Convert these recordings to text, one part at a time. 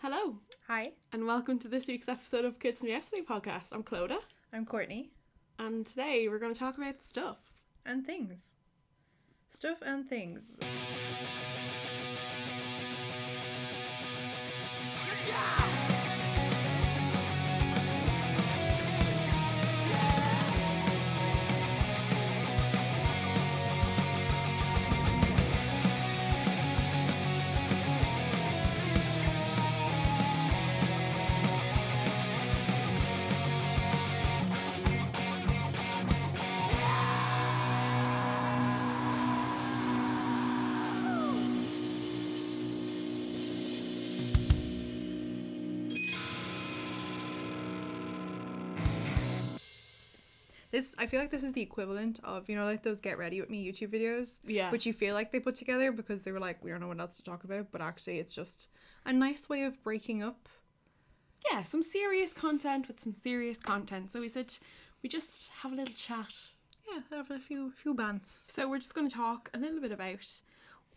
Hello, Hi, and welcome to this week's episode of Kids from Yesterday podcast. I'm Clodagh, I'm Courtney. and today we're going to talk about stuff. And things. Stuff and things. I feel like this is the equivalent of, you know, like those get ready with me YouTube videos. Yeah. Which you feel like they put together because they were like, we don't know what else to talk about, but actually it's just a nice way of breaking up. yeah, some serious content with some serious content. So we said we just have a little chat. Yeah, have a few few bants. So we're just going to talk a little bit about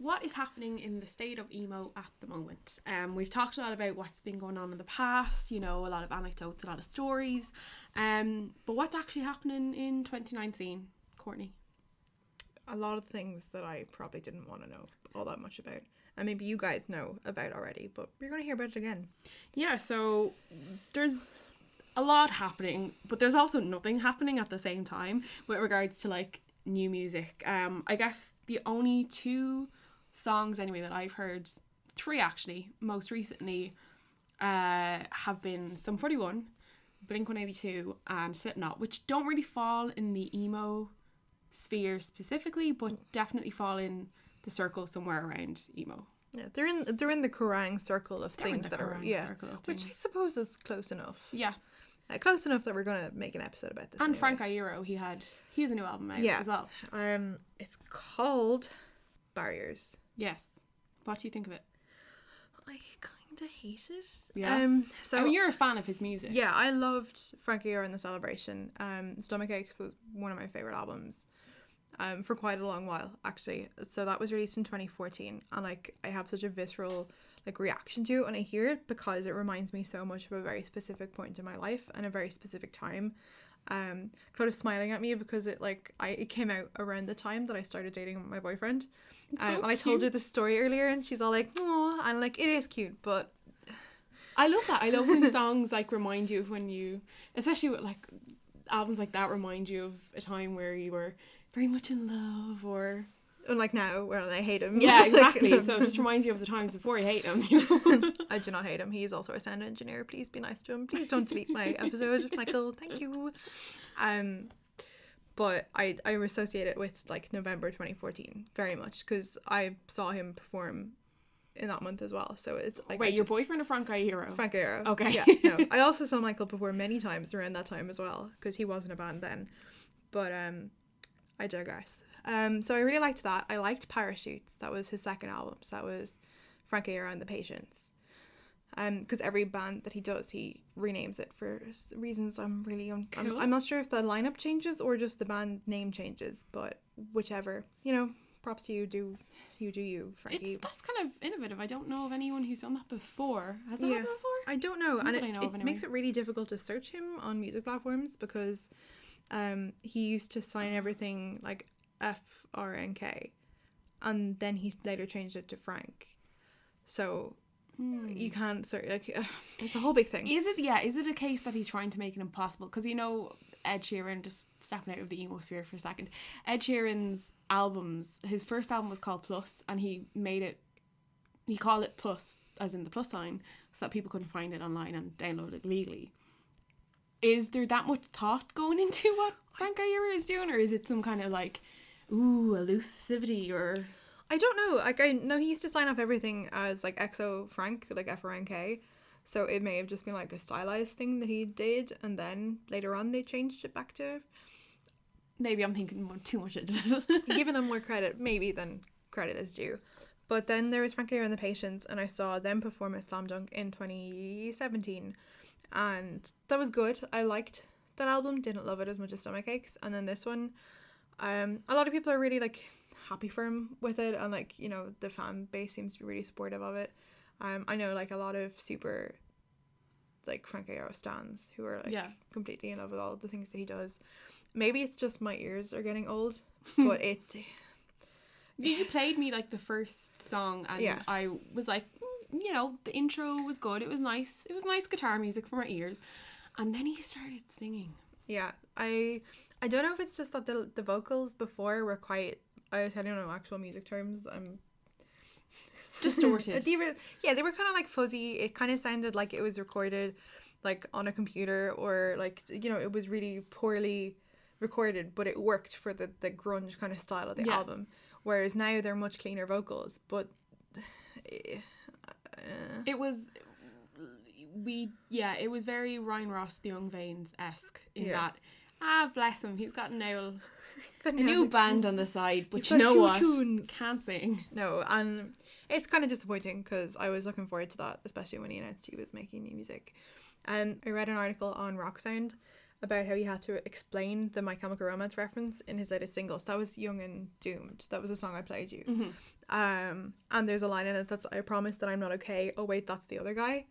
what is happening in the state of emo at the moment. Um, we've talked a lot about what's been going on in the past, you know, a lot of anecdotes, a lot of stories. Um, but what's actually happening in 2019, Courtney? A lot of things that I probably didn't want to know all that much about. And maybe you guys know about already, but you're gonna hear about it again. Yeah, so there's a lot happening, but there's also nothing happening at the same time with regards to like new music. Um, I guess the only two songs anyway that I've heard, three actually, most recently, uh, have been Sum 41, Blink 182, and Slipknot, which don't really fall in the emo sphere specifically, but definitely fall in the circle somewhere around emo. Yeah, they're in they're in the Kerrang circle of They're in things that are Kerrang yeah, circle of which I suppose is close enough. Yeah. Uh, close enough that we're gonna make an episode about this. And anyway. Frank Iero, he had he has a new album out Yeah. as well. um, it's called Barriers. Yes. What do you think of it? I kind of hate it. Yeah? Um. So I mean, you're a fan of his music. yeah, I loved Frankie Iero and the Cellabration. Um, Stomach Aches was one of my favorite albums. Um, for quite a long while actually. So that was released in 2014, and like I have such a visceral like reaction to it when I hear it because it reminds me so much of a very specific point in my life and a very specific time. Um, Clodagh's smiling at me because it like I it came out around the time that I started dating my boyfriend, It's um, and I told her the story earlier, and she's all like, "Oh," and like it is cute, but I love that. I love when songs like remind you of when you, especially with like albums like that, remind you of a time where you were very much in love or. Unlike now where I hate him. Yeah, Like, exactly. so it just reminds you of the times before you hate him, you know? I do not hate him. He is also a sound engineer. Please be nice to him. Please don't delete my episode, Michael. Thank you. Um, but I I associate it with like November 2014 very much because I saw him perform in that month as well. So it's like I Wait, your just- boyfriend or Frank Iero? Frank Iero. Okay. Yeah. No, I also saw Michael perform many times around that time as well because he was in a band then. But um, I digress. Um, so I really liked that. I liked Parachutes. That was his second album. So that was Frank Iero and the Patience. Um, because every band that he does, he renames it for reasons I'm really un- I'm, I'm not sure if the lineup changes or just the band name changes, but whichever, you know, props to you. Do you do you, Frankie? It's that's kind of innovative. I don't know of anyone who's done that before. Has that Yeah. happened before? I don't know, Not and it, know it anyway. makes it really difficult to search him on music platforms because um, he used to sign everything like F R N K, and then he later changed it to Frank. So Hmm. you can't search like it's a whole big thing. Is it yeah? Is it a case that he's trying to make it impossible? Because you know Ed Sheeran, just stepping out of the emo sphere for a second. Ed Sheeran's albums, his first album was called Plus, and he made it. He called it Plus, as in the plus sign, so that people couldn't find it online and download it legally. Is there that much thought going into what Frank Iero is doing, or is it some kind of like, ooh, elusivity or? I don't know. Like I know he used to sign off everything as like XO Frank, like F R N K. So it may have just been like a stylized thing that he did, and then later on they changed it back to Maybe I'm thinking more, too much into it. giving them more credit maybe than credit is due. But then there was Frankie Iero and the Patience, and I saw them perform at Slam Dunk in 2017, and that was good. I liked that album. Didn't love it as much as Stomach Aches, and then this one, um, a lot of people are really like happy for him with it, and like you know the fan base seems to be really supportive of it. Um, I know like a lot of super like Frank Iero stands who are like Yeah. completely in love with all the things that he does. Maybe it's just my ears are getting old, but it You you played me like the first song, and Yeah. I was like, mm, you know, the intro was good. It was nice. It was nice guitar music for my ears, and then he started singing. yeah I I don't know if it's just that the the vocals before were quite I was I don't know actual music terms. I'm Distorted. They were, yeah, they were kind of like fuzzy. It kind of sounded like it was recorded like on a computer or like you know it was really poorly recorded, but it worked for the the grunge kind of style of the Yeah. album. Whereas now they're much cleaner vocals, but eh, uh, It was we yeah, it was very Ryan Ross the Young Veins esque in Yeah. that ah bless him, he's got now a new band on the side, but He's you got know few what? tunes. Can't sing. No, and it's kind of disappointing because I was looking forward to that, especially when he announced he was making new music. Um, I read an article on Rock Sound about how he had to explain the My Chemical Romance reference in his latest singles. That was Young and Doomed. That was the song I played you. Mhm. Um, and there's a line in it that's I promise that I'm not okay. Oh wait, that's the other guy.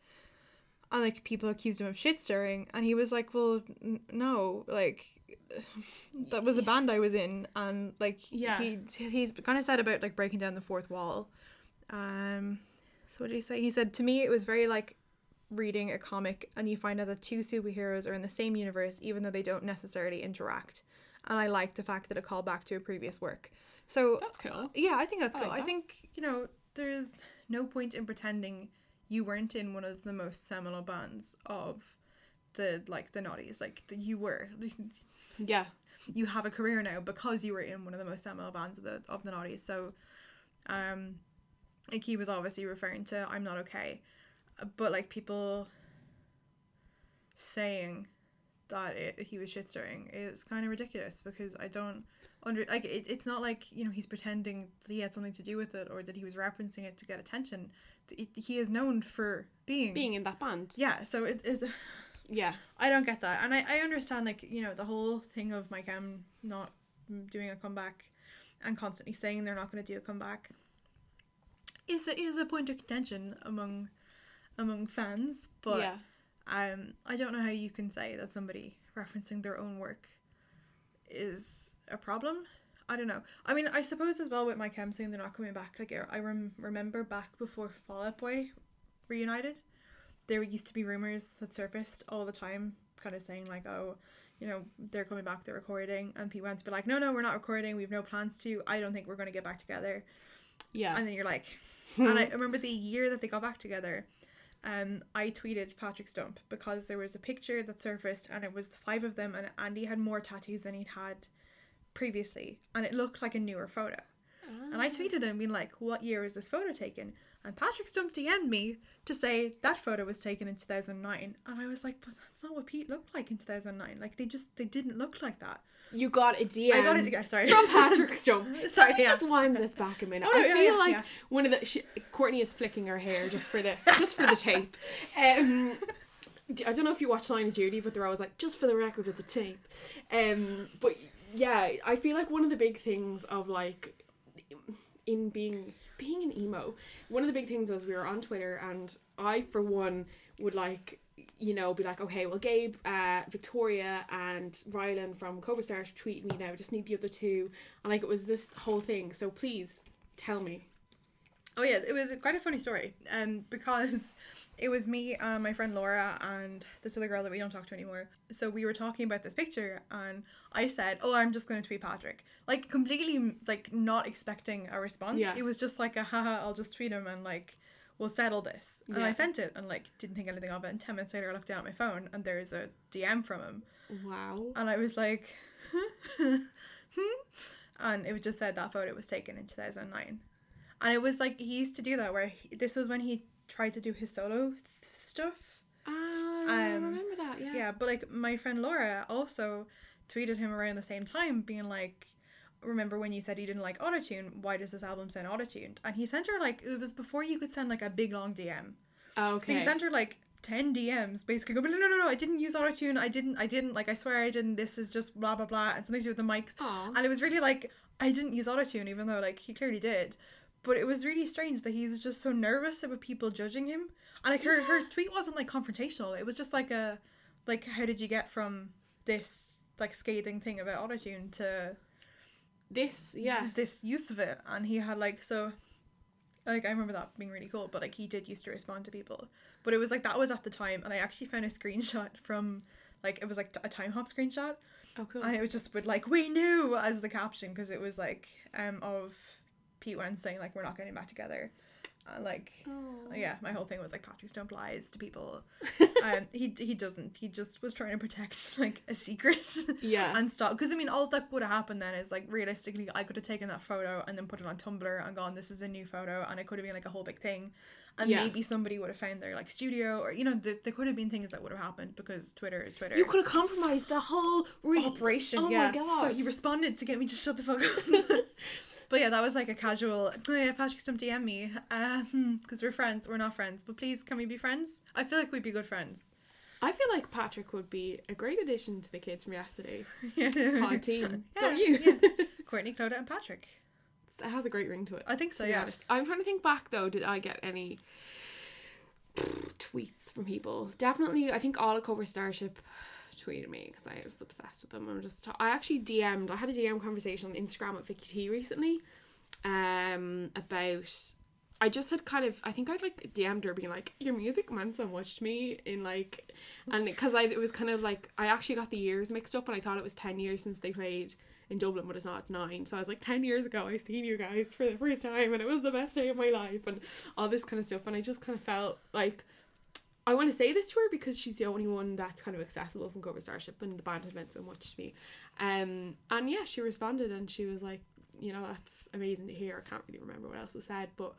And like people accused him of shit stirring, and he was like, "Well, n- no, like that was a band I was in, and like Yeah. he he's kind of said about like breaking down the fourth wall. Um, so what did he say? He said to me it was very like reading a comic, and you find out that two superheroes are in the same universe, even though they don't necessarily interact. And I like the fact that it called back to a previous work. So That's cool. yeah, I think that's I cool. like I think, you know, there's no point in pretending you weren't in one of the most seminal bands of the like the naughties. Like the, you were. Yeah. You have a career now because you were in one of the most seminal bands of the of the naughties. So um like he was obviously referring to I'm not okay. But like people saying that it, he was shit stirring is kind of ridiculous because I don't under like it, it's not like you know he's pretending that he had something to do with it or that he was referencing it to get attention. It, he is known for being Being in that band. yeah. So it, it Yeah. I don't get that, and I, I understand like you know the whole thing of Mike M not doing a comeback and constantly saying they're not going to do a comeback is a, is a point of contention among among fans, but yeah. um I don't know how you can say that somebody referencing their own work is a problem. I don't know. I mean, I suppose as well with my M saying they're not coming back. Like I rem- remember back before Fall Out Boy reunited, there used to be rumors that surfaced all the time, kind of saying like, oh, you know, they're coming back, they're recording, and people went to be like, no, no, we're not recording. We have no plans to. I don't think we're going to get back together. Yeah. And then you're like, and I remember the year that they got back together. Um, I tweeted Patrick Stump because there was a picture that surfaced and it was the five of them and Andy had more tattoos than he'd had previously and it looked like a newer photo. And I tweeted him being like, What year was this photo taken? And Patrick Stump DM'd me to say that photo was taken in 2009. And I was like, But that's not what Pete looked like in 2009. Like, they just, they didn't look like that. you got a DM. I got it again, sorry. from Patrick Stump. Sorry, yeah. just wind this back a minute. Oh, no, I yeah, feel yeah, like one of the she, Courtney is flicking her hair just for the just for the tape. Um, I don't know if you watch Line of Duty, but they're always like just for the record of the tape. Um, but yeah, I feel like one of the big things of like in being being an emo, one of the big things was we were on Twitter and I for one would like you know be like okay well Gabe, uh, Victoria and Ryland from Cobra Star tweet me now just need the other two. And like it was this whole thing. So please tell me Oh yeah, it was quite a funny story. Um, because it was me and my friend Laura and this other girl that we don't talk to anymore. So we were talking about this picture, and I said, "Oh, I'm just going to tweet Patrick," like completely like not expecting a response. Yeah. It was just like a haha, I'll just tweet him and like we'll settle this. And Yeah. I sent it and like didn't think anything of it. And ten minutes later, I looked down at my phone and there's a DM from him, wow and I was like, hmm, and it just said that photo was taken in 2009 and it was like he used to do that where he, this was when he tried to do his solo th- stuff ah, I Um, remember that yeah yeah but like my friend laura also tweeted him around the same time being like remember when you said you didn't like autotune why does this album sound autotuned and he sent her like it was before you could send like a big long dm okay so he sent her like 10 DMs basically going, no, no, no, no, I didn't use autotune. I didn't, I didn't, like, I swear I didn't. This is just blah, blah, blah. And something to do with the mics. Aw. And it was really like, I didn't use autotune, even though, like, he clearly did. But it was really strange that he was just so nervous about people judging him. And like her, her tweet wasn't like confrontational. It was just like a like how did you get from this like scathing thing about autotune to This, yeah. this use of it and he had like so like I remember that being really cool but like he did used to respond to people but it was like that was at the time and I actually found a screenshot from like it was like a time hop screenshot Oh, cool. and it was just with like we knew as the caption because it was like um of Pete Wentz saying like we're not getting back together uh, like Oh. yeah my whole thing was like Patrick Stump lies to people um he he doesn't he just was trying to protect like a secret Yeah. and stop because I mean all that would have happened then is like realistically I could have taken that photo and then put it on Tumblr and gone this is a new photo and it could have been like a whole big thing and Yeah. maybe somebody would have found their like studio or you know th- there could have been things that would have happened because Twitter is Twitter You could have compromised the whole re- operation Oh my yeah God. so he responded to get me to shut the fuck up but yeah that was like a casual oh yeah Patrick Stump DM me um, because we're friends we're not friends but please can we be friends I feel like we'd be good friends I feel like Patrick would be a great addition to the kids from yesterday yeah pod team. Yeah, Don't you? yeah. Courtney Clodagh and Patrick it has a great ring to it. I think so yeah honest. I'm trying to think back though. Did I get any tweets from people? Definitely. I think all of Cobra Starship tweeted me because I was obsessed with them. I'm just. I actually DM'd. I had a DM conversation on Instagram with Vicky T recently, um, about. I just had kind of. I think I'd like DM'd her being like, "Your music meant so much to me," in like, and because I it was kind of like I actually got the years mixed up and I thought it was ten years since they played in Dublin, but it's not, it's nine. So I was like, 10 years ago, I seen you guys for the first time, and it was the best day of my life, and all this kind of stuff. And I just kind of felt like I want to say this to her because she's the only one that's kind of accessible from Cobra Starship, and the band had meant so much to me. Um, and yeah, she responded, and she was like, you know, that's amazing to hear. I can't really remember what else was said, but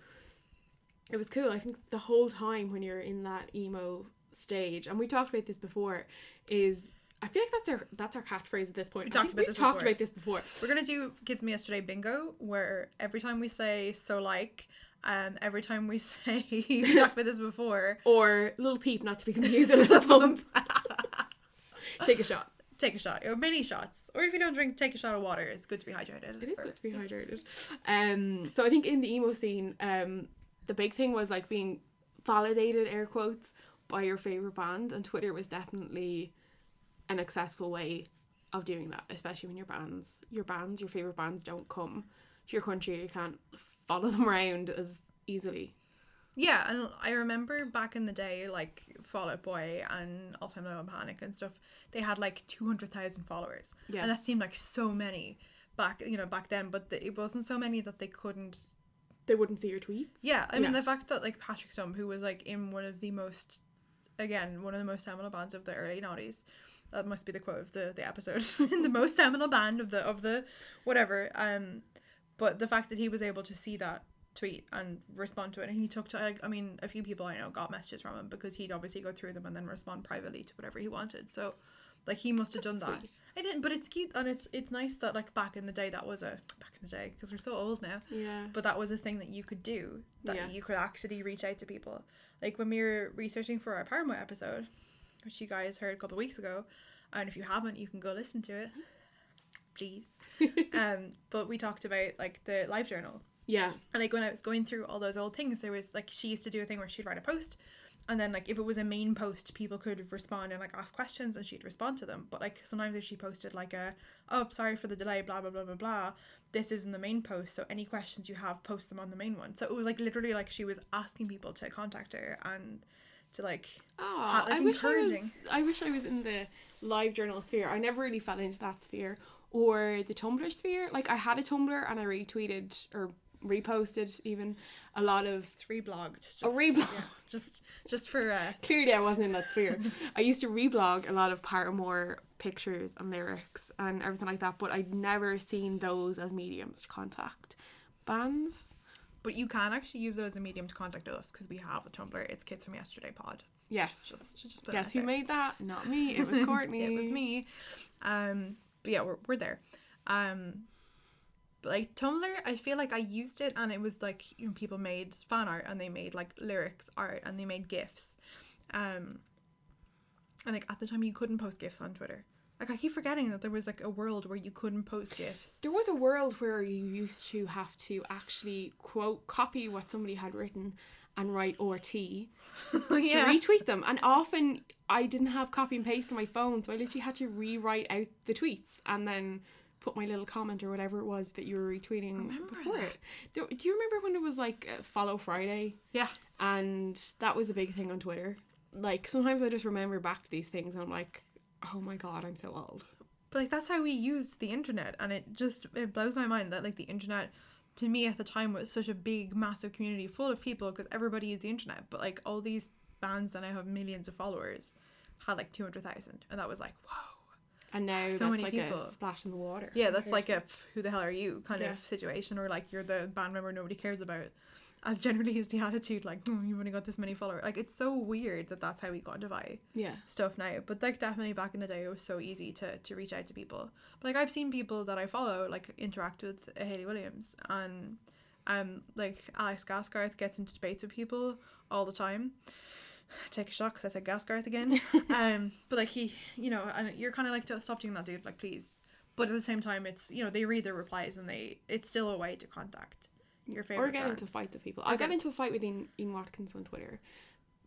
it was cool. I think the whole time when you're in that emo stage, and we talked about this before, is I feel like that's our that's our catchphrase at this point. We talked, about, we've this talked before. about this before. We're gonna do Kids Me Yesterday bingo, where every time we say so like, um, every time we say we talked about this before, Or Lil Peep, not to be confused with Lil Pump. Take a shot. take a shot, or mini shots, or if you don't drink, take a shot of water. It's good to be hydrated. It is Or- good to be hydrated. Um, so I think in the emo scene, um, the big thing was like being validated, air quotes, by your favorite band, and Twitter was definitely an accessible way of doing that, especially when your bands, your bands, your favorite bands don't come to your country. You can't follow them around as easily. Yeah, and I remember back in the day, like Fall Out Boy and All Time Low and Panic and stuff, they had like two hundred thousand followers, Yeah. and that seemed like so many back, you know, back then. But the, it wasn't so many that they couldn't They wouldn't see your tweets. Yeah, I mean Yeah. the fact that like Patrick Stump, who was like in one of the most, again, one of the most seminal bands of the early noughties, that must be the quote of the the episode, in the most seminal band of the of the whatever. Um, but the fact that he was able to see that tweet and respond to it, and he took to like I mean a few people I know got messages from him because he'd obviously go through them and then respond privately to whatever he wanted. So. Like he must have done that. Sweet. I didn't, but it's cute and it's it's nice that like back in the day that was a back in the day because we're so old now Yeah. but that was a thing that you could do that Yeah. you could actually reach out to people like when we were researching for our Paramore episode which you guys heard a couple of weeks ago and if you haven't you can go listen to it mm-hmm. Please um but we talked about like the live journal Yeah. and like when I was going through all those old things, there was like she used to do a thing where she'd write a post, and then like if it was a main post, people could respond and like ask questions, and she'd respond to them. But like sometimes if she posted like a oh sorry for the delay, blah blah blah blah blah, this isn't the main post, so any questions you have, post them on the main one. So it was like literally like she was asking people to contact her and to like Oh, like, I wish I was. I wish I was in the live journal sphere. I never really fell into that sphere or the Tumblr sphere. Like I had a Tumblr and I retweeted or reposted even a lot of. it's reblogged. Just, A reblog. yeah, just just for uh, Clearly, I wasn't in that sphere. I used to reblog a lot of Paramore pictures and lyrics and everything like that, but I'd never seen those as mediums to contact bands. but you can actually use it as a medium to contact us because we have a Tumblr. It's Kids from Yesterday Pod. Yes. Just, just put Guess who there. made that? Not me. It was Courtney. it was me. Um, but yeah, we're, we're there. Um, but like Tumblr, I feel like I used it and it was like you know people made fan art and they made like lyrics art and they made gifs. Um, and like at the time you couldn't post gifs on Twitter. Like I keep forgetting that there was like a world where you couldn't post gifs. There was a world where you used to have to actually quote copy what somebody had written and write RT to retweet them. And often I didn't have copy and paste on my phone, so I literally had to rewrite out the tweets and then put my little comment or whatever it was that you were retweeting Remember before that. it. Do, do you remember when it was like uh, Follow Friday? Yeah. And that was a big thing on Twitter. Like sometimes I just remember back to these things and I'm like, oh my god, I'm so old. But like that's how we used the internet and it just it blows my mind that like the internet to me at the time was such a big massive community full of people because everybody used the internet but like all these bands that now have millions of followers had like 200,000 and that was like whoa And now So that's many like people. a splash in the water. yeah that's like a who the hell are you kind Yeah. of situation or like you're the band member nobody cares about as generally is the attitude like "Hmm, you've only got this many followers. Like it's so weird that that's how we got quantify yeah. stuff now. But like definitely back in the day it was so easy to to reach out to people. But like i've seen people that i follow like interact with hayley williams and um like alex gaskarth gets into debates with people all the time. Take a shot because i said gaskarth again. Um but like he you know and you're kind of like to stop doing that dude. Like please. But at the same time it's you know they read their replies and they it's still a way to contact your favorite Or get into fights with people. Or I got into a fight with Ian, Ian Watkins on Twitter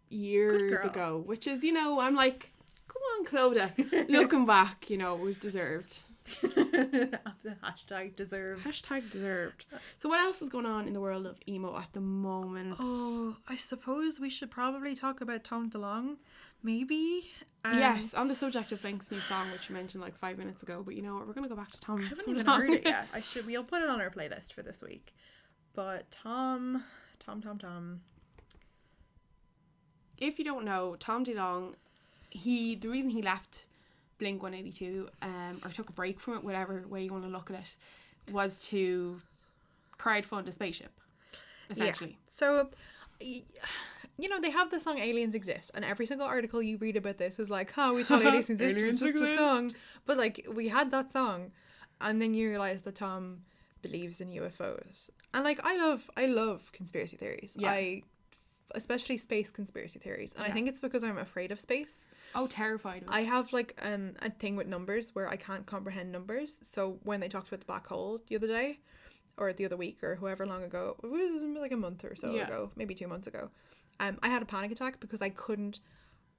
years ago, which is, you know, I'm like, come on, Clodagh. Looking back, you know, it was deserved. hashtag deserved. Hashtag deserved. So, what else is going on in the world of emo at the moment? Oh, I suppose we should probably talk about Tom DeLonge, maybe. Um, yes, on the subject of Blink's new song, which you mentioned like five minutes ago. But you know what? We're gonna go back to Tom. I haven't Tom even DeLonge. heard it yet. I should. We'll put it on our playlist for this week. But Tom, Tom, Tom, Tom. if you don't know, Tom DeLonge, he the reason he left Blink One Eighty Two, um, or took a break from it, whatever way you want to look at it, was to crowdfund a spaceship, essentially. So, you know, they have the song "Aliens Exist," and every single article you read about this is like, "Oh, we thought aliens exist. Aliens was just exist. a song." But like, we had that song, and then you realize that Tom believes in UFOs, and like, I love, I love conspiracy theories. Yeah. I, especially space conspiracy theories, and I think it's because I'm afraid of space. Oh, terrified. Of it. I have like um a thing with numbers where I can't comprehend numbers. So when they talked about the black hole the other day, or the other week, or however long ago, it was like a month or so Yeah. ago, maybe two months ago, um, I had a panic attack because I couldn't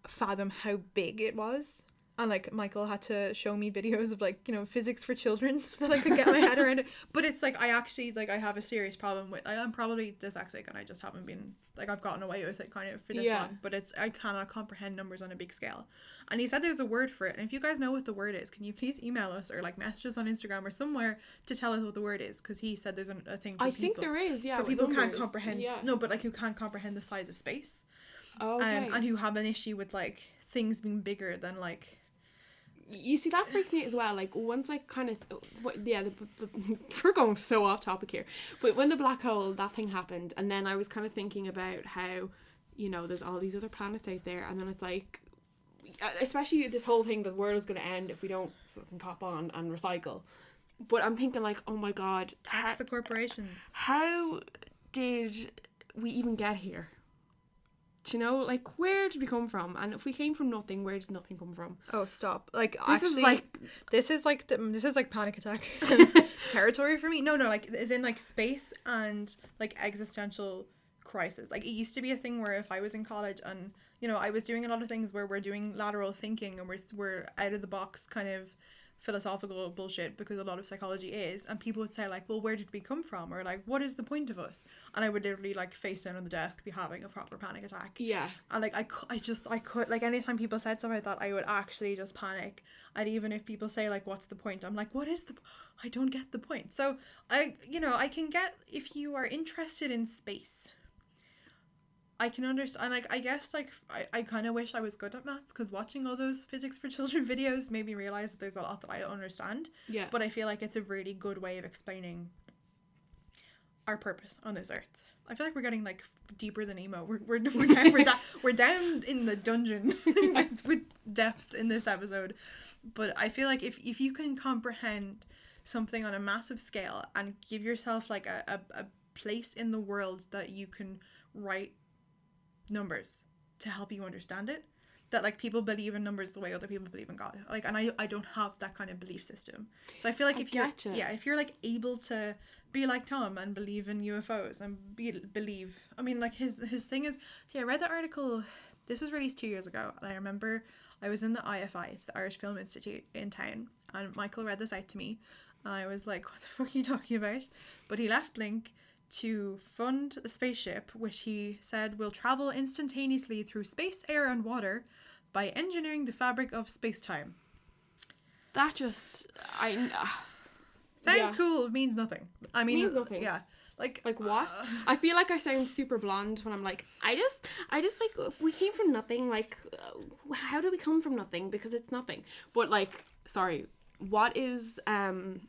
fathom how big it was. And like Michael had to show me videos of like you know physics for children so that I could get my head around it. But it's like I actually like I have a serious problem with I am probably dyslexic and I just haven't been like I've gotten away with it kind of for this Yeah. long. But it's I cannot comprehend numbers on a big scale. And he said there's a word for it. And if you guys know what the word is, can you please email us or like message us on Instagram or somewhere to tell us what the word is? Because he said there's a, a thing. I think there is. Yeah, for people who can't comprehend. Yeah. No, but like who can't comprehend the size of space. Oh, okay. Um, and who have an issue with like things being bigger than like you see that freaks me as well like once i kind of what yeah the, the, we're going so off topic here but when the black hole that thing happened and then i was kind of thinking about how you know there's all these other planets out there and then it's like uh, especially this whole thing the world is going to end if we don't fucking cop on and recycle but i'm thinking like oh my god tax how, the corporations. how did we even get here do you know like where did we come from and if we came from nothing where did nothing come from Oh, stop! Like this actually, is like this is like the, this is like panic attack territory for me. No, no, like is in like space and like existential crisis. Like it used to be a thing where if I was in college and you know I was doing a lot of things where we're doing lateral thinking and we're we're out of the box kind of philosophical bullshit because a lot of psychology is and people would say like well where did we come from? or like what is the point of us? And i would literally like face down on the desk be having a proper panic attack. Yeah. And like I, I just I could like anytime people said stuff like that I would actually just panic. And even if people say like what's the point? I'm like what is the p- I don't get the point. So I you know I can get if you are interested in space I can understand like I guess like I, I kind of wish I was good at maths because watching all those physics for children videos made me realize that there's a lot that I don't understand yeah but I feel like it's a really good way of explaining our purpose on this earth. I feel like we're getting like deeper than emo. We're we're we're down, we're, da- we're down in the dungeon with, with depth in this episode, but I feel like if if you can comprehend something on a massive scale and give yourself like a, a, a place in the world that you can write numbers to help you understand it, that like people believe in numbers the way other people believe in God. Like, and I I don't have that kind of belief system. So I feel like I if you're getcha. yeah, if you're like able to be like Tom and believe in UFOs and be believe, I mean, like his his thing is. See, I read the article. This was released two years ago, and I remember I was in the IFI, it's the Irish Film Institute in town, and Michael read this out to me, and I was like, "What the fuck are you talking about?" But he left Blink to fund the spaceship which he said will travel instantaneously through space, air, and water by engineering the fabric of space time. That just I Sounds Yeah. cool, means nothing. I mean, Means nothing. Yeah, like like what? I feel like I sound super blonde when I'm like I just I just like if we came from nothing like uh, how do we come from nothing because it's nothing. But like sorry, what is um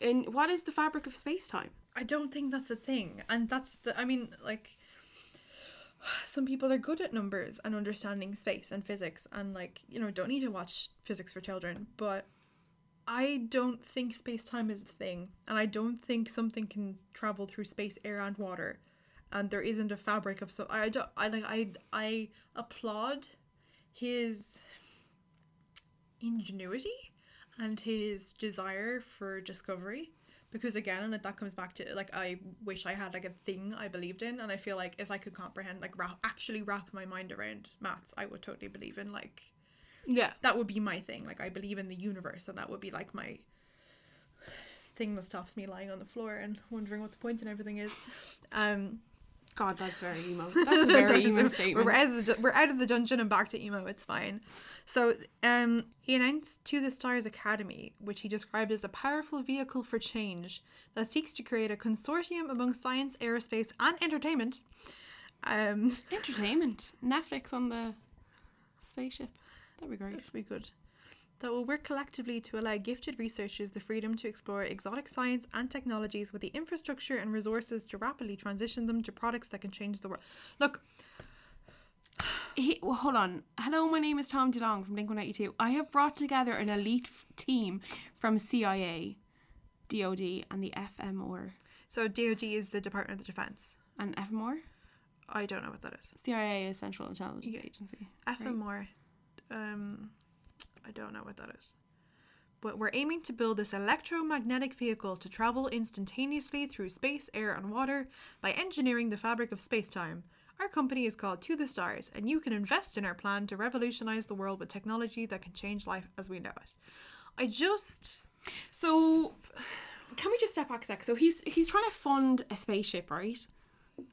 in what is the fabric of space time? I don't think that's a thing, and that's the. I mean, like. Some people are good at numbers and understanding space and physics, and like you know, don't need to watch physics for children. But I don't think space time is a thing, and I don't think something can travel through space, air, and water, and there isn't a fabric of so. I don't. I like. I I applaud his ingenuity and his desire for discovery because again and that comes back to like i wish i had like a thing i believed in and i feel like if i could comprehend like wrap, actually wrap my mind around maths i would totally believe in like Yeah. that would be my thing like i believe in the universe and that would be like my thing that stops me lying on the floor and wondering what the point and everything is um God, that's very emo. That's a very emo That's- statement. We're out of the we're out of the dungeon and back to emo. It's fine. So, um, he announced to the Stars Academy, which he described as a powerful vehicle for change that seeks to create a consortium among science, aerospace, and entertainment. Um, Entertainment. Netflix on the spaceship. That'd be great. that'd be good. That will work collectively to allow gifted researchers the freedom to explore exotic science and technologies with the infrastructure and resources to rapidly transition them to products that can change the world. Look, He, well, hold on. Hello, my name is Tom DeLonge from Blink 182. I have brought together an elite f- team from CIA, DOD, and the FMR. so DoD is the Department of Defense. And FMR? I don't know what that is. CIA is Central Intelligence Yeah. Agency. FMR. Um, I don't know what that is. But we're aiming to build this electromagnetic vehicle to travel instantaneously through space, air, and water by engineering the fabric of space time. Our company is called To the Stars, and you can invest in our plan to revolutionize the world with technology that can change life as we know it. I just. So, can we just step back a sec? So he's he's trying to fund a spaceship, right?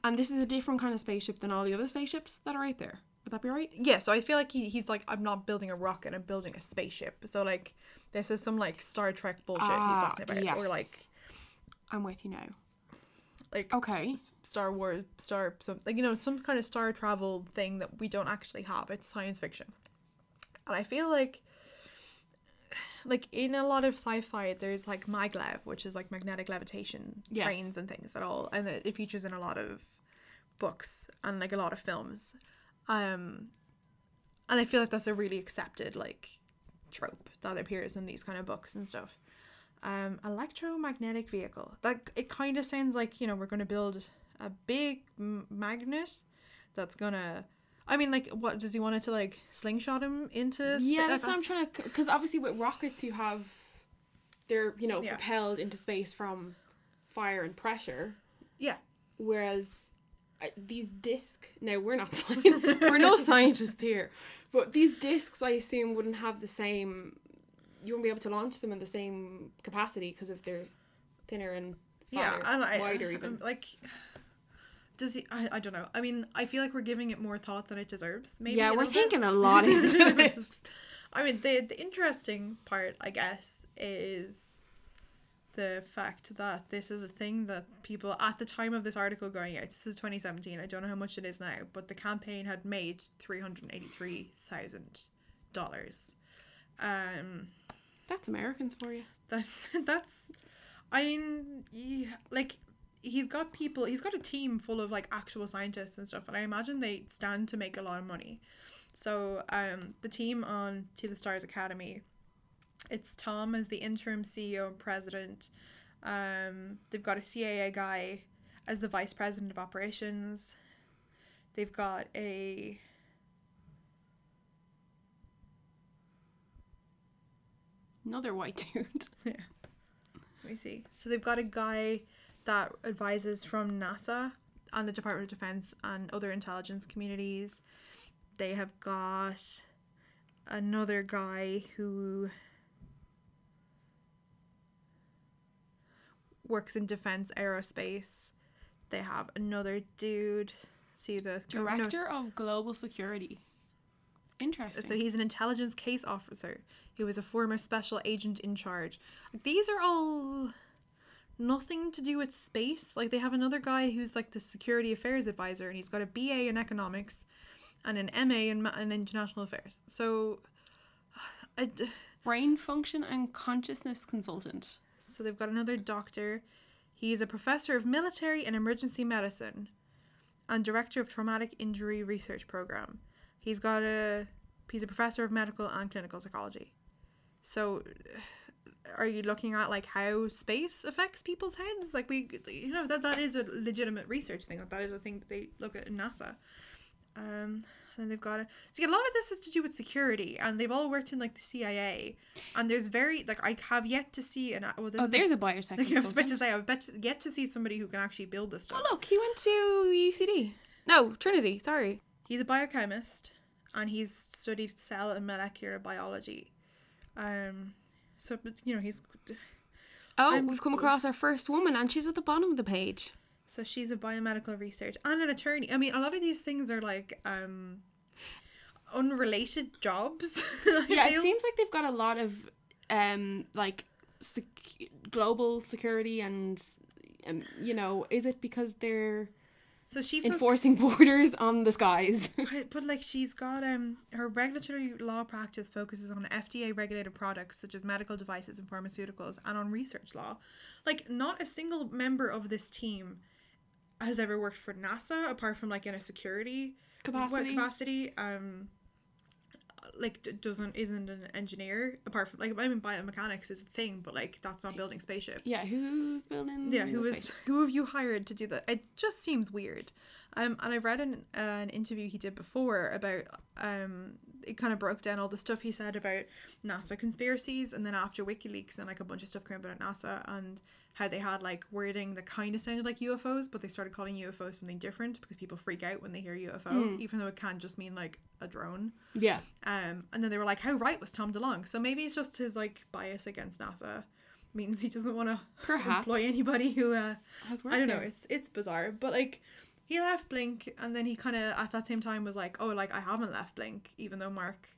And this is a different kind of spaceship than all the other spaceships that are out there. Would that be right? Yeah, so I feel like he, he's like, I'm not building a rocket, I'm building a spaceship. So, like, this is some, like, Star Trek bullshit he's Ah, talking about. Or, yes. like, I'm with you now. like Okay. Star Wars, Star, some like you know, some kind of star travel thing that we don't actually have. It's science fiction, and I feel like, like in a lot of sci-fi, there's like maglev, which is like magnetic levitation Yes. trains and things at all, and it, it features in a lot of books and like a lot of films, um, and I feel like that's a really accepted like trope that appears in these kind of books and stuff um electromagnetic vehicle that it kind of sounds like you know we're going to build a big m- magnet that's gonna i mean like what does he want it to like slingshot him into Yeah, that's what I'm trying to. Because obviously, with rockets, you have they're you know Yeah. propelled into space from fire and pressure, yeah whereas these disc. Now we're not scientists. we're no scientists here, but these discs, I assume, wouldn't have the same. You wouldn't be able to launch them in the same capacity because if they're thinner and yeah farther, and I, wider even. um, like does he I, I don't know i mean i feel like we're giving it more thought than it deserves maybe yeah, we're bit. thinking a lot into this. I mean, the the interesting part, I guess, is the fact that this is a thing that people at the time of this article going out. This is 2017. I don't know how much it is now, but the campaign had made three hundred eighty-three thousand dollars. Um, That's Americans for you. that that's, I mean, yeah, like he's got people. He's got a team full of like actual scientists and stuff, and I imagine they stand to make a lot of money. So um, the team on To the Stars Academy, it's Tom as the interim CEO and president. Um, they've got a CAA guy as the vice president of operations. They've got a another white dude. yeah. Let me see. So they've got a guy that advises from NASA and the Department of Defense and other intelligence communities. They have got another guy who works in defense aerospace. They have another dude. See the no, Director of Global Security. Interesting. So he's an intelligence case officer. He was a former special agent in charge. These are all nothing to do with space. Like they have another guy who's like the security affairs advisor, and he's got a BA in economics and an MA in, in international affairs. So, I Brain function and consciousness consultant. So they've got another doctor. He's a professor of military and emergency medicine, and director of traumatic injury research program. He's got a he's a professor of medical and clinical psychology. So, are you looking at like how space affects people's heads? Like we, you know, that that is a legitimate research thing. That that is a thing that they look at in NASA. Um, and they've got it. see a lot of this is to do with security, and they've all worked in like the CIA. And there's very like I have yet to see an well, this Oh, there's a biotech. like, I was about to say I've bet yet to see somebody who can actually build this stuff. Oh look, he went to UCD. No, Trinity. Sorry. He's a biochemist, and he's studied cell and molecular biology. Um, so but, you know he's Oh, I'm- we've come across our first woman, and she's at the bottom of the page. So she's a biomedical research and an attorney. I mean, a lot of these things are like um unrelated jobs. Yeah, it seems like they've got a lot of um like sec- global security and um, you know, is it because they're so she fo- enforcing borders on the skies? But like she's got um her regulatory law practice focuses on FDA regulated products such as medical devices and pharmaceuticals and on research law. Like not a single member of this team has ever worked for NASA apart from like in a security what Capacity. capacity um like d- doesn't isn't an engineer apart from like I mean biomechanics is a thing but like that's not building spaceships Yeah, who's building? yeah who the is who have you hired to do that it just seems weird um and i've read an, uh, an interview he did before about um it kind of broke down all the stuff he said about nasa conspiracies and then after wikileaks and like a bunch of stuff came about nasa and how they had like wording that kind of sounded like ufos but they started calling ufos something different because people freak out when they hear ufo even though it can just mean like a drone Yeah, um, and then they were like, "How right was Tom DeLonge?" So maybe it's just his like bias against NASA means he doesn't want to Perhaps. employ anybody who uh, has I don't know. there. It's it's bizarre, but like he left Blink, and then he kind of at that same time was like, "Oh, like I haven't left Blink," even though Mark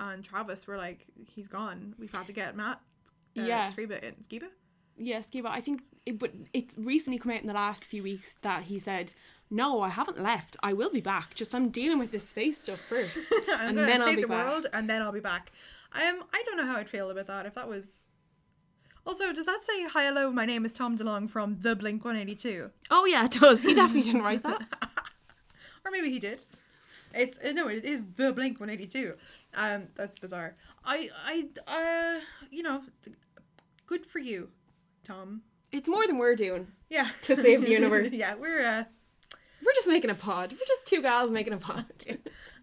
and Travis were like, "He's gone. We've had to get Matt." Uh, Yeah. Skiba in Skiba. Yeah, Skiba. I think, it, but it's recently come out in the last few weeks that he said, "No, I haven't left. I will be back. Just I'm dealing with this space stuff first, I'm and then I'll save be the back." world, and then I'll be back. Um, I don't know how I'd feel about that if that was. Also, does that say hi hello? My name is Tom DeLonge from the Blink One Eighty Two. Oh yeah, it does. He definitely didn't write that. or maybe he did. It's uh, no, it is the Blink One Eighty Two. Um, that's bizarre. I I uh, you know, good for you, Tom. It's more than we're doing. Yeah, To save the universe. yeah, we're uh, We're just making a pod. We're just two gals making a pod.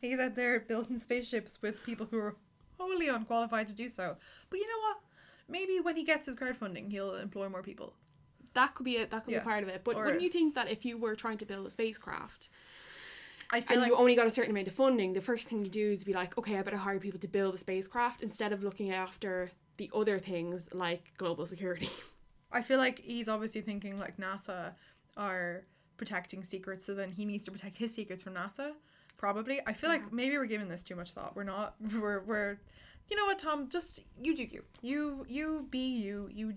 he's out there building spaceships with people who are wholly unqualified to do so. But you know what? Maybe when he gets his crowdfunding, he'll employ more people. That could be it. That could Yeah. be part of it. But Or- wouldn't you think that if you were trying to build a spacecraft I feel and like you only got a certain amount of funding, the first thing you do is be like, okay, I better hire people to build a spacecraft instead of looking after the other things like global security. I feel like he's obviously thinking like NASA are protecting secrets, so then he needs to protect his secrets from NASA. Probably. I feel like maybe we're giving this too much thought. We're not. We're we're. You know what, Tom? Just you do you. You you be you. You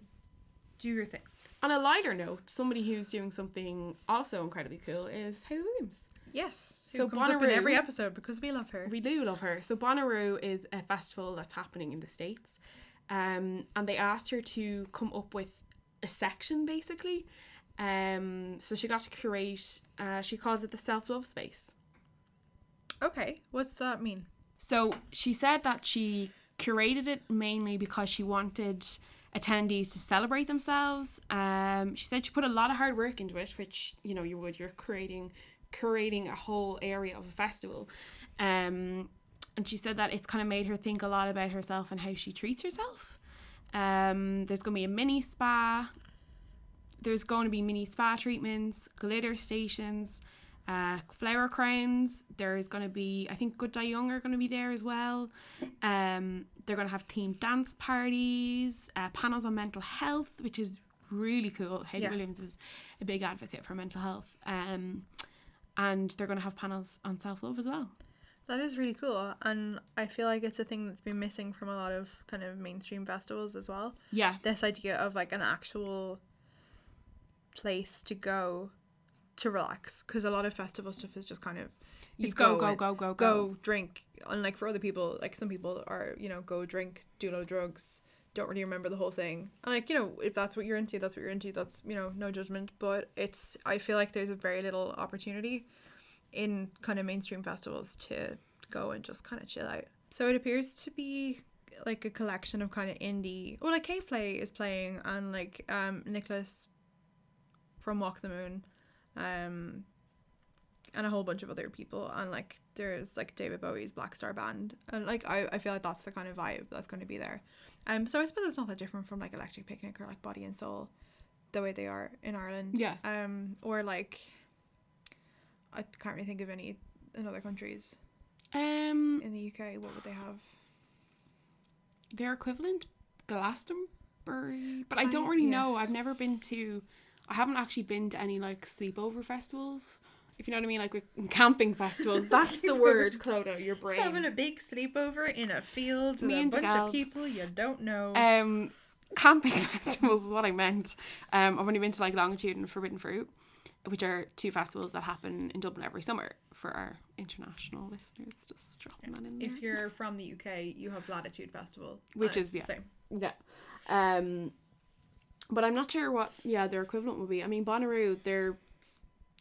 do your thing. On a lighter note, somebody who's doing something also incredibly cool is Hayley Williams. Yes. So comes up in every episode because we love her. We do love her. So Bonnaroo is a festival that's happening in the States. Um, and they asked her to come up with a section basically. Um, so she got to create. uh, she calls it the self love space. Okay. What's that mean? So she said that she curated it mainly because she wanted attendees to celebrate themselves. Um, she said she put a lot of hard work into it, which you know you would. You're creating curating a whole area of a festival. Um, and she said that it's kind of made her think a lot about herself and how she treats herself. Um, there's going to be a mini spa. There's going to be mini spa treatments, glitter stations, uh, flower crowns. There's going to be, I think, Good Dye Young are going to be there as well. Um, they're going to have themed dance parties, uh, panels on mental health, which is really cool. Hayley Yeah. Williams is a big advocate for mental health. Um, and they're going to have panels on self love as well. That is really cool, and I feel like it's a thing that's been missing from a lot of kind of mainstream festivals as well. Yeah, This idea of like an actual place to go to relax, because a lot of festival stuff is just kind of you it's go, go, go, go, go. go drink. Unlike for other people, like some people are you know go drink, do a lot of drugs, don't really remember the whole thing. And like you know if that's what you're into, that's what you're into. That's you know no judgment, but it's I feel like there's a very little opportunity in kind of mainstream festivals to go and just kind of chill out. So it appears to be like a collection of kind of indie. Well, like K Play is playing, and like um Nicholas from Walk the Moon, um, and a whole bunch of other people, and like there's like David Bowie's Black Star Band, and like I, I feel like that's the kind of vibe that's going to be there. Um, so I suppose it's not that different from like Electric Picnic or like Body and Soul, the way they are in Ireland. Yeah. Um, or like I can't really think of any in other countries. Um, In the UK, what would they have? their equivalent, Glastonbury, but I don't really yeah. know. I've never been to. I haven't actually been to any like sleepover festivals. If you know what I mean, like with camping festivals. That's the word, Clodagh. Your brain. Just having a big sleepover in a field with Me a and the bunch gals. of people you don't know. Um, camping festivals is what I meant. Um, I've only been to like Longitude and Forbidden Fruit, which are two festivals that happen in Dublin every summer for our international listeners. Just dropping that in there. if you're from the UK, you have Latitude Festival, Which is- the yeah. same. Yeah. Um, but I'm not sure what yeah their equivalent will be. I mean, Bonnaroo, their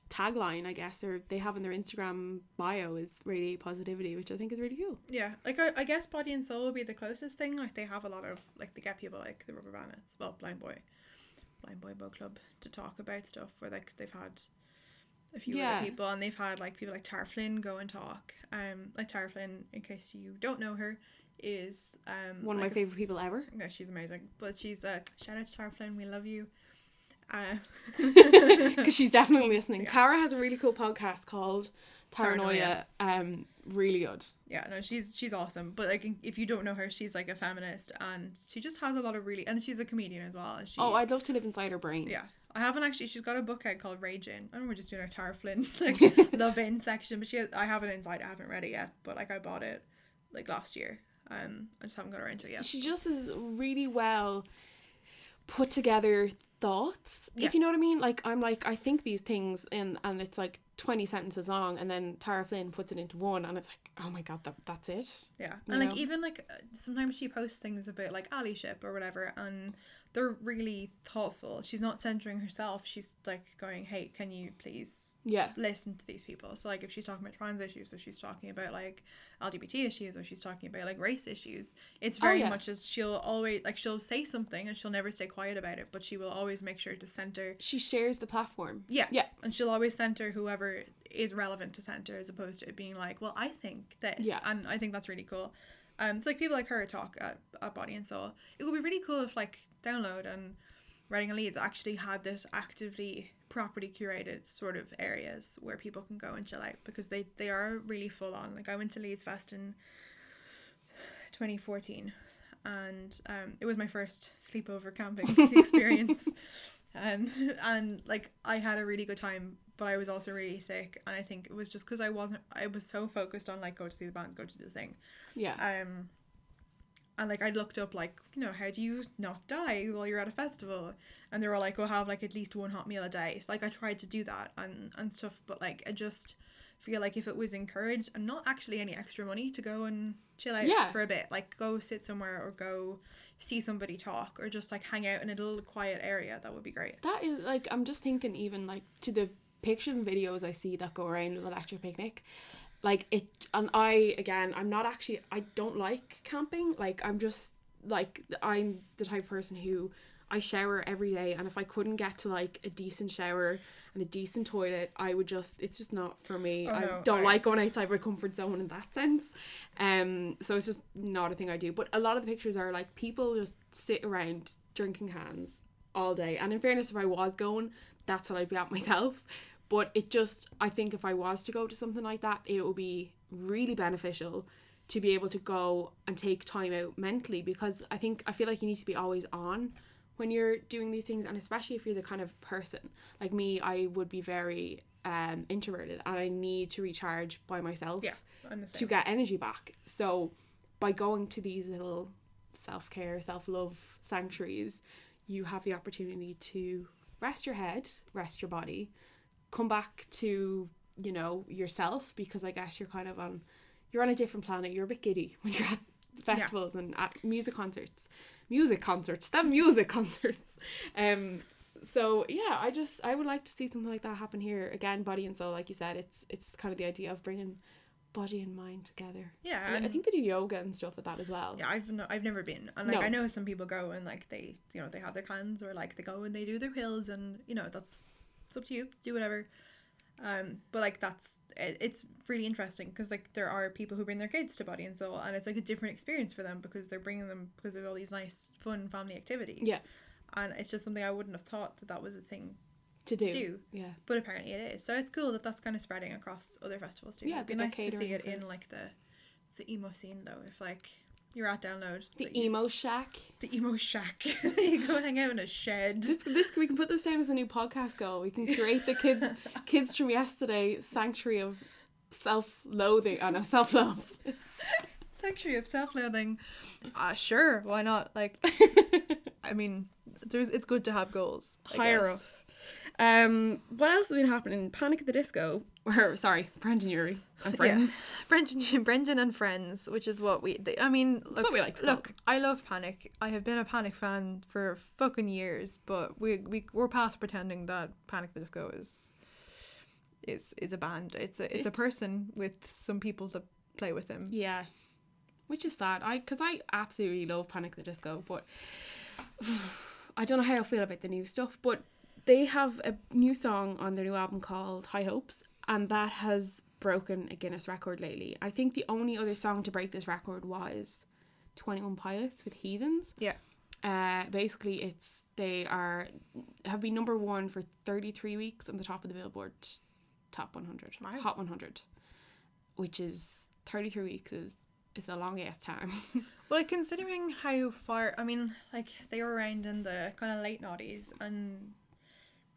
tagline, I guess, or they have in their Instagram bio is radiate positivity, which I think is really cool. Yeah, like I, I guess Body and Soul would be the closest thing. Like they have a lot of like they get people like the Rubber Bandits, well, Blindboy, Blindboy Boatclub to talk about stuff where like they've had a few Yeah. other people and they've had like people like Tara Flynn go and talk. Um, like Tara Flynn, in case you don't know her, is um One of like my a favorite people ever. No, she's amazing. But she's uh shout out to Tara Flynn, we love you. Uh Because she's definitely listening. Yeah. Tara has a really cool podcast called. Taranoia. Um, really good. yeah, no, she's she's awesome. But like if you don't know her, she's like a feminist and she just has a lot of really and she's a comedian as well. She, Oh, I'd love to live inside her brain. yeah. I haven't actually she's got a book out called Rage In. I know we're just doing our Tara Flynn like love in section, but she has, I have it inside, I haven't read it yet, but like I bought it like last year. Um I just haven't got around to it yet. She just is really well put together thoughts. Yeah. If you know what I mean. Like I'm like I think these things in and it's like twenty sentences long and then Tara Flynn puts it into one and it's like, oh my god, that that's it. Yeah, you and like know? even like uh, sometimes she posts things about like allyship or whatever, and they're really thoughtful. She's not centering herself. She's like going, "Hey, can you please Yeah. listen to these people?" So like if she's talking about trans issues, or she's talking about like LGBT issues, or she's talking about like race issues, it's Oh, very yeah. much as she'll always like she'll say something and she'll never stay quiet about it, but she will always make sure to center. She shares the platform. Yeah, Yeah. and she'll always center whoever is relevant to center, as opposed to it being like, "Well, I think this," Yeah. and I think that's really cool. Um, it's like people like her talk at, at Body and Soul. It would be really cool if like Download and Reading and Leeds actually had this actively properly curated sort of areas where people can go and chill out because they they are really full on. Like I went to Leeds Fest in 2014 and um, it was my first sleepover camping experience um, and like I had a really good time but I was also really sick and I think it was just because I wasn't I was so focused on like go to see the band go to the thing Yeah. um and like I looked up like you know how do you not die while you're at a festival and they were like oh have like at least one hot meal a day so like I tried to do that and and stuff but like I just feel like if it was encouraged and not actually any extra money to go and chill out Yeah. for a bit like go sit somewhere or go see somebody talk or just like hang out in a little quiet area that would be great That is like I'm just thinking even like to the pictures and videos I see that go around with electric picnic. Like it and I again I'm not actually I don't like camping. Like I'm just like I'm the type of person who I shower every day, and if I couldn't get to like a decent shower and a decent toilet, I would just it's just not for me. Oh, I no, don't I- like going outside my comfort zone in that sense. Um, so it's just not a thing I do. But a lot of the pictures are like people just sit around drinking cans all day. And in fairness, if I was going, that's what I'd be at myself. But it just, I think if I was to go to something like that, it would be really beneficial to be able to go and take time out mentally because I think I feel like you need to be always on when you're doing these things and especially if you're the kind of person like me I would be very um introverted and I need to recharge by myself Yeah, I'm the same. to get energy back so by going to these little self-care self-love sanctuaries you have the opportunity to rest your head rest your body come back to you know yourself because I guess you're kind of on you're on a different planet. You're a bit giddy when you're at festivals and at music concerts. Music concerts them music concerts. Um so yeah I just I would like to see something like that happen here. Again body and soul like you said it's it's kind of the idea of bringing body and mind together. Yeah, I think they do yoga and stuff with that as well. Yeah, I've no, I've never been, and like No. I know some people go and like they, you know, they have their clans or like they go and they do their hills, and you know that's it's up to you, do whatever. Um, but like that's it, it's really interesting because like there are people who bring their kids to Body and Soul, and it's like a different experience for them because they're bringing them because there's all these nice, fun family activities. Yeah. and it's just something I wouldn't have thought that that was a thing to do, to do, yeah but apparently it is. So it's cool that that's kind of spreading across other festivals too. Yeah, it'd be nice to see it in like the the emo scene though. If like you're at download, the you- emo shack the emo shack. you go hang out in a shed. this, this we can put this down as a new podcast goal. We can create the kids kids from yesterday sanctuary of self-loathing. Oh no, self-love. Sanctuary of self-loathing. Uh, sure, why not? Like, I mean, there's it's good to have goals. I Hire guess. us. Um, what else has been happening? Panic at the Disco. Or sorry, Brendon Urie and friends. Brendon, Brendon and friends, which is what we. They, I mean, look, what we like call look. I love Panic. I have been a Panic fan for fucking years, but we we we're past pretending that Panic the Disco is is is a band. It's a it's, a person with some people to play with him. Yeah, which is sad. I because I absolutely love Panic the Disco, but I don't know how I feel about the new stuff. But they have a new song on their new album called High Hopes, and that has broken a Guinness record lately. I think the only other song to break this record was Twenty One Pilots with Heathens. Yeah. Uh, basically, it's they are have been number one for thirty three weeks on the top of the Billboard Top One Hundred, Wow. Hot One Hundred, which is thirty three weeks is is a long ass time. Well, considering how far, I mean, like they were around in the kind of late noughties, and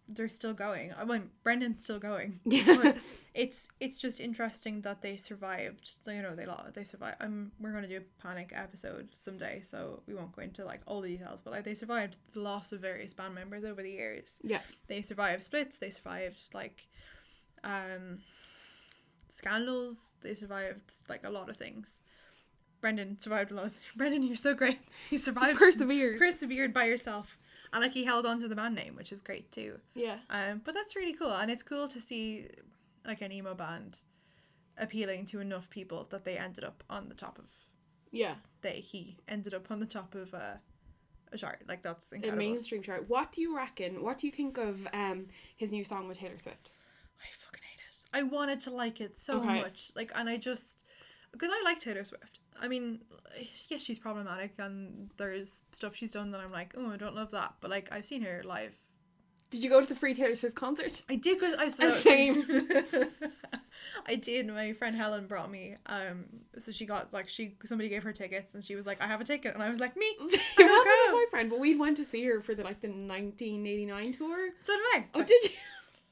they're still going. I mean, Brendon's still going. but it's it's just interesting that they survived. You know, they lost. They survived. Um, we're gonna do a panic episode someday, so we won't go into like all the details. But like, they survived the loss of various band members over the years. yeah, They survived splits. They survived like, um, scandals. They survived like a lot of things. Brendon survived a lot of. Brendon, you're so great. He survived. Persevered. persevered by yourself, and like he held on to the band name, which is great too. yeah, Um, but that's really cool, and it's cool to see like an emo band appealing to enough people that they ended up on the top of. yeah. They he ended up on the top of a, a chart. Like that's A incredible. mainstream chart. What do you reckon? What do you think of um his new song with Taylor Swift? I fucking hate it. I wanted to like it so Okay. much, like, and I just because I like Taylor Swift. I mean, yes, she's problematic, and there's stuff she's done that I'm like, oh, I don't love that. But like, I've seen her live Did you go to the free Taylor Swift concert? I did go. I saw Same. I did. My friend Helen brought me. Um, so she got like she somebody gave her tickets, and she was like, "I have a ticket," and I was like, "Me." wasn't go. my friend, but we went to see her for the like the 1989 tour. So did I. Oh, did you?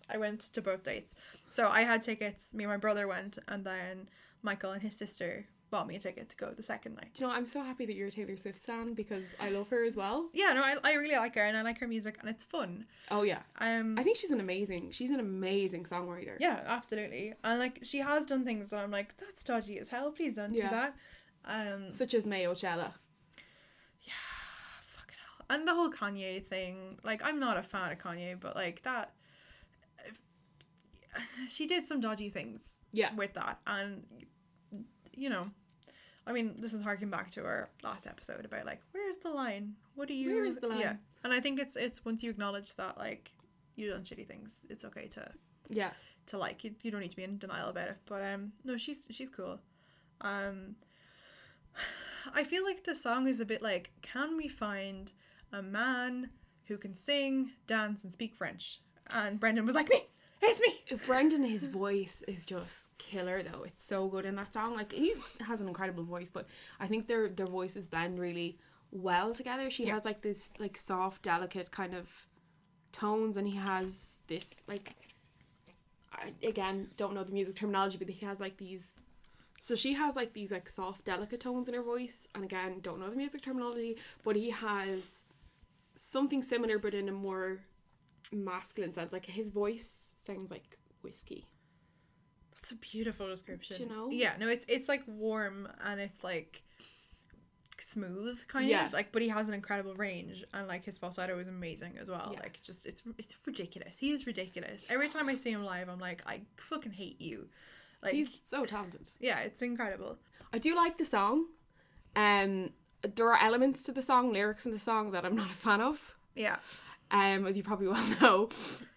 I went to both dates. So I had tickets. Me and my brother went, and then Michael and his sister bought me a ticket to go the second night. Do you know, I'm so happy that you're a Taylor Swift stan because I love her as well. Yeah, no, I, I really like her, and I like her music, and it's fun. Oh yeah, Um, I think she's an amazing. She's an amazing songwriter. yeah, absolutely, and like she has done things that I'm like, that's dodgy as hell. Please don't Yeah. do that. Um, Such as Mayo Cella. Yeah, fucking hell. And the whole Kanye thing, like I'm not a fan of Kanye, but like that she did some dodgy things Yeah. with that and you know, I mean, this is harking back to our last episode about like, where's the line? What do you? Where is the line? Yeah, and I think it's it's once you acknowledge that like you've done shitty things, it's okay to Yeah. to like. You, you don't need to be in denial about it. But um, no, she's she's cool. Um, I feel like the song is a bit like, can we find a man who can sing, dance, and speak French? And Brendon was like, me, it's me. Brendon, his voice is just killer though. It's so good in that song. Like he has an incredible voice, but I think their their voices blend really well together. She Yeah. has like this like soft, delicate kind of tones, and he has this like. I, again, don't know the music terminology, but he has like these. So she has like these like soft, delicate tones in her voice, and again, don't know the music terminology, but he has something similar, but in a more masculine sense. Like his voice sounds like whiskey. That's a beautiful description. Do you know? Yeah, no, it's it's like warm and it's like smooth kind Yeah. of like but he has an incredible range and like his falsetto is amazing as well Yeah. like just it's it's ridiculous he is ridiculous every time i see him live i'm like i fucking hate you like He's so talented. yeah it's incredible I do like the song. Um, there are elements to the song, lyrics in the song that I'm not a fan of. yeah Um, as you probably well know.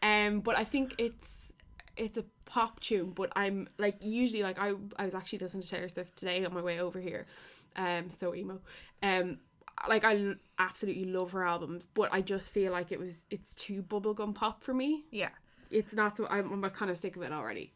Um, but I think it's it's a pop tune. But I'm like usually like I I was actually listening to Taylor Swift today on my way over here. Um, so emo. Um, like I absolutely love her albums, but I just feel like it was it's too bubblegum pop for me. yeah It's not so I'm, I'm kind of sick of it already.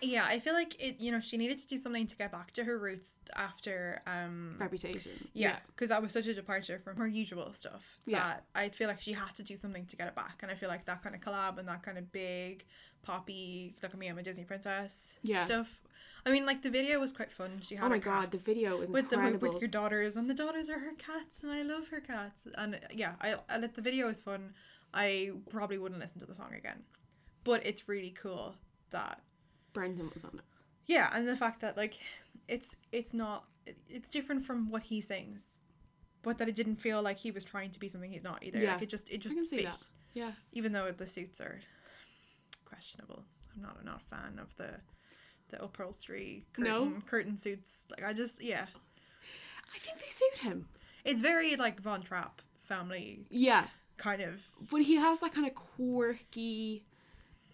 Yeah i feel like it you know she needed to do something to get back to her roots after um Reputation. Yeah, because that was such a departure from her usual stuff Yeah. I feel like she had to do something to get it back, and I feel like that kind of collab and that kind of big poppy look at me I'm a Disney princess Yeah. stuff. I mean, like the video was quite fun. She had Oh my god, the video is with the incredible. with your daughters, and the daughters are her cats, and I love her cats. And yeah, I, I the video is fun. I probably wouldn't listen to the song again, but it's really cool that Brendon was on it. yeah, and the fact that like it's it's not it's different from what he sings, but that it didn't feel like he was trying to be something he's not either. Yeah. Like it just it just can see fit, that. Yeah. even though the suits are questionable. I'm not not a fan of the the upholstery curtain No? curtain suits. Like I just yeah, I think they suit him. it's very like Von Trapp family Yeah. kind of. But he has that kind of quirky,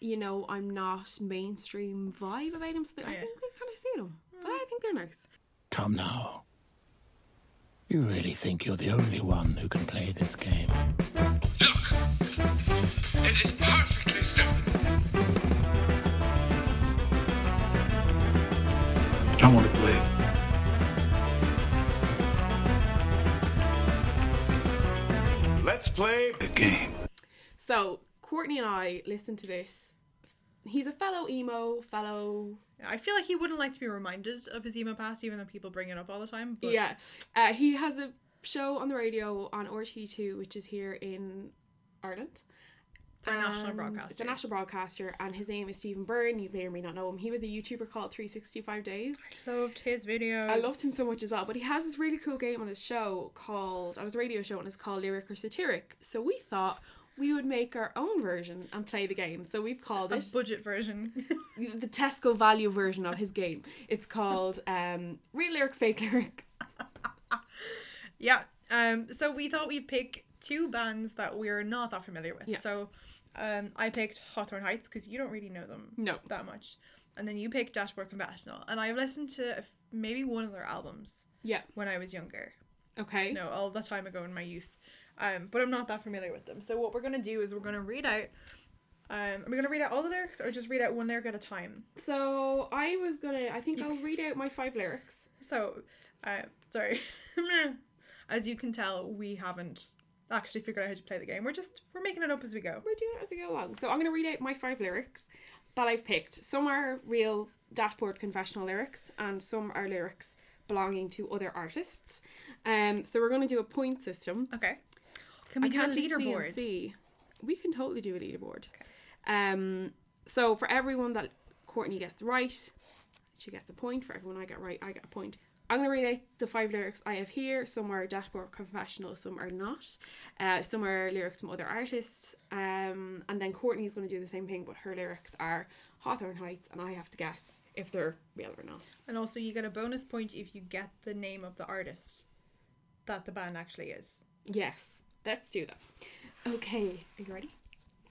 you know, I'm not mainstream vibe about him. So I Yeah. think they kind of suit him. But I mm. think they're nice. Come now. You really think you're the only one who can play this game? Look, it is perfectly simple. I want to play. Let's play. a game. So Courtney and I listened to this. He's a fellow emo, fellow I feel like he wouldn't like to be reminded of his emo past, even though people bring it up all the time. But yeah. Uh, he has a show on the radio on RT2, which is here in Ireland. it's our national broadcaster. It's a national broadcaster, and his name is Stephen Byrne. You may or may not know him. He was a YouTuber called 365 Days. Loved his videos. I loved him so much as well. But he has this really cool game on his show called on his radio show, and it's called Lyric or Satiric. So we thought we would make our own version and play the game. So we've called A it budget version. the Tesco value version of his game. It's called um, Real Lyric, Fake Lyric. Yeah. Um. So we thought we'd pick two bands that we're not that familiar with. Yeah. So, um, I picked Hawthorne Heights because you don't really know them. No. That much, and then you picked Dashboard Confessional, and I've listened to maybe one of their albums Yeah. when I was younger. Okay. No, all the time ago in my youth. Um, but I'm not that familiar with them. So what we're gonna do is we're gonna read out. Um, are we gonna read out all the lyrics or just read out one lyric at a time? So I was gonna. I think I'll read out my five lyrics. So, uh, sorry. As you can tell, we haven't actually figured out how to play the game. We're just we're making it up as we go. We're doing it as we go along. So I'm gonna read out my five lyrics that I've picked. Some are real dashboard confessional lyrics, and some are lyrics belonging to other artists. Um. So we're gonna do a point system. Okay. Can we I do a leaderboard? CNC. We can totally do a leaderboard. Um, so for everyone that Courtney gets right, she gets a point. For everyone I get right, I get a point. I'm gonna read out the five lyrics I have here. Some are dashboard confessional, some are not. Uh, some are lyrics from other artists. Um, and then Courtney's gonna do the same thing, but her lyrics are Hawthorne Heights, and I have to guess if they're real or not. And also, you get a bonus point if you get the name of the artist that the band actually is. Yes, let's do that. Okay, are you ready?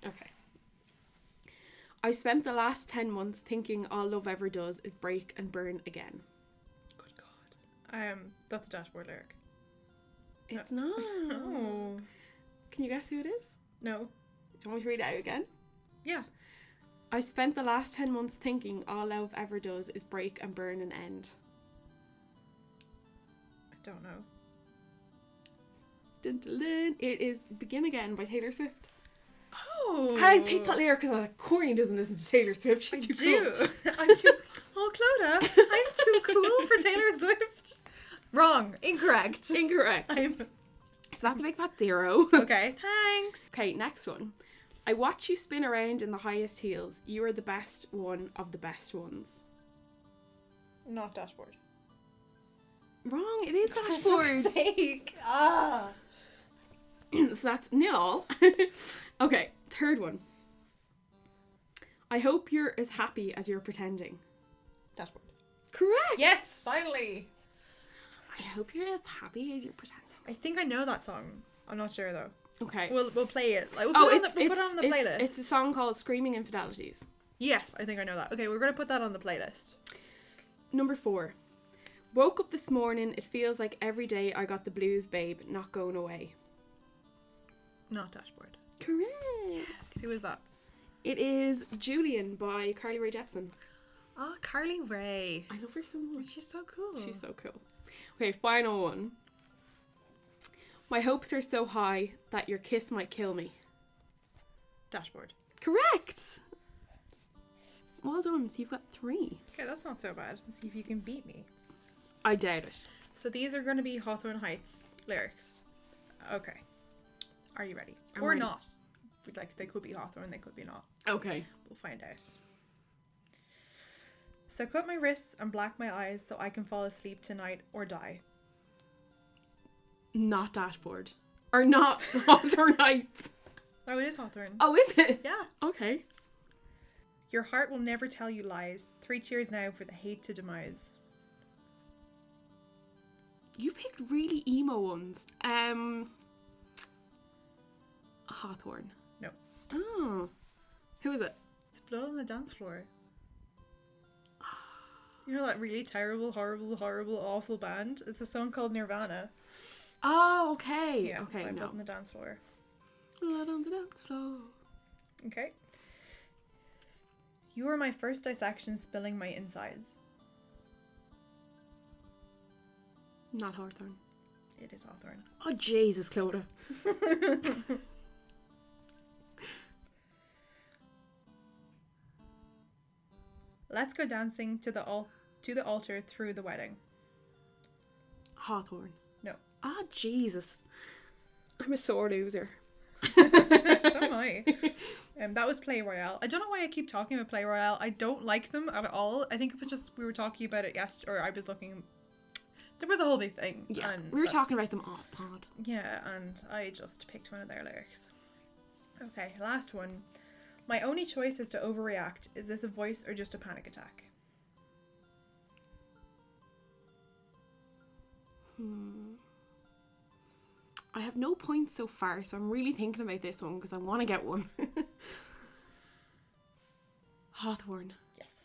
Okay. I spent the last 10 months thinking all love ever does is break and burn again. Good God. Um, that's a dashboard lyric. It's not. Oh Can you guess who it is? no. Do you want me to read it out again? Yeah. I spent the last 10 months thinking all love ever does is break and burn and end. I don't know. Dun, dun. It is Begin Again by Taylor Swift. Oh. I picked that lyric because I was like, Courtney doesn't listen to Taylor Swift. I She's too do. cool. I'm too. Oh, Clodagh, I'm too cool for Taylor Swift. Wrong. Incorrect. Incorrect. I'm So that's a big fat zero. okay. Thanks. Okay, next one. I watch you spin around in the highest heels. You are the best one of the best ones. Not dashboard. Wrong, it is dashboard. fuck's sake. Ah. so that's nil okay, third one. I hope you're as happy as you're pretending. Dashboard. Correct. Yes. Finally. I hope you're as happy as you're pretending. I think I know that song. I'm not sure though. Okay. We'll we'll play it. Like, we'll oh, put, it on it's, the, we'll it's, put it on the it's- playlist. It's a song called Screaming Infidelities. Yes, I think I know that. Okay, we're gonna put that on the playlist. Number four. Woke up this morning, it feels like every day I got the blues, babe, not going away. Not dashboard. Correct. Who is that? It is Julien by Carly Rae Jepsen. Oh, Carly Rae. I love her so much. She's so cool. She's so cool. Okay, final one. My hopes are so high that your kiss might kill me. dashboard. Correct. Well done. So you've got three. Okay, that's not so bad. Let's see if you can beat me. I doubt it. So these are going to be Hawthorne Heights lyrics. Okay. Are you ready? I'm or ready. not? Like they could be Hawthorne, they could be not. Okay. We'll find out. So cut my wrists and black my eyes so I can fall asleep tonight or die. Not dashboard. Or not Hawthorne Heights. Oh, it is Hawthorne. Oh, is it? Yeah. Okay. Your heart will never tell you lies. Three cheers now for the hate to demise. You picked really emo ones. Um. Hawthorne. No. Oh. Who is it? It's blood on the dance floor. You know that really terrible, horrible, horrible, awful band? It's a song called Nirvana. Oh, okay. Yeah. okay, by no. Blood on the dance floor. Blood on the dance floor. Okay. You were my first dissection spilling my insides. Not Hawthorne. It is Hawthorne. Oh, Jesus, Clodagh. Let's go dancing to the al- to the altar through the wedding. Hawthorne. No. Ah, Jesus. I'm a sore loser. so am I. Um, that was Palaye Royale. I don't know why I keep talking about Palaye Royale. I don't like them at all. I think it was just we were talking about it yesterday, or I was looking. There was a whole big thing. Yeah. we were that's- talking about them off pod. Yeah, and I just picked one of their lyrics. Okay, last one. My only choice is to overreact. Is this a voice or just a panic attack? Hmm. I have no points so far, so I'm really thinking about this one because I want to get one. Hawthorne. Yes.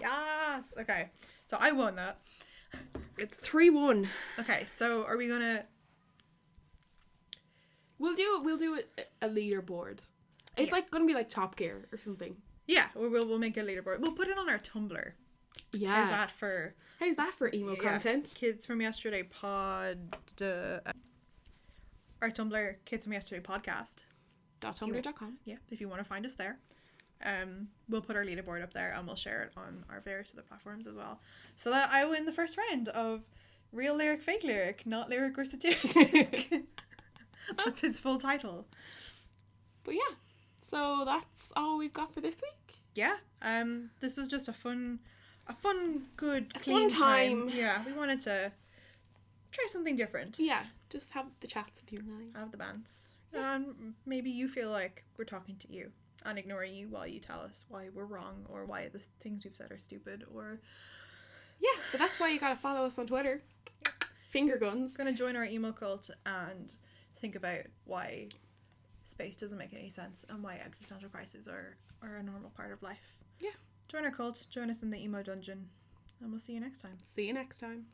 Yes. Okay. So I won that. It's 3 1. Okay, so are we gonna We'll do we'll do a, a leaderboard. It's Yeah. like gonna be like Top Gear or something. Yeah, we'll we'll, we'll make a leaderboard. We'll put it on our Tumblr. Yeah. How's that for How's that for emo yeah, content? Kids from yesterday pod uh, our Tumblr Kids from Yesterday podcast. .tumblr.com. Yeah, if you want to find us there. Um, we'll put our leaderboard up there and we'll share it on our various other platforms as well. So that I win the first round of real lyric, fake lyric, not lyric or satiric. That's its full title. But yeah. So that's all we've got for this week. Yeah. Um, this was just a fun, a fun, good, A clean fun time. time. Yeah, we wanted to try something different. Yeah. Just have the chats with you and I. Have the bands, and maybe you feel like we're talking to you. and ignoring you while you tell us why we're wrong or why the things we've said are stupid or Yeah, but that's why you gotta follow us on Twitter. Finger guns. gonna join our emo cult and think about why space doesn't make any sense and why existential crises are, are a normal part of life. Yeah. Join our cult, join us in the emo dungeon, and we'll see you next time. See you next time.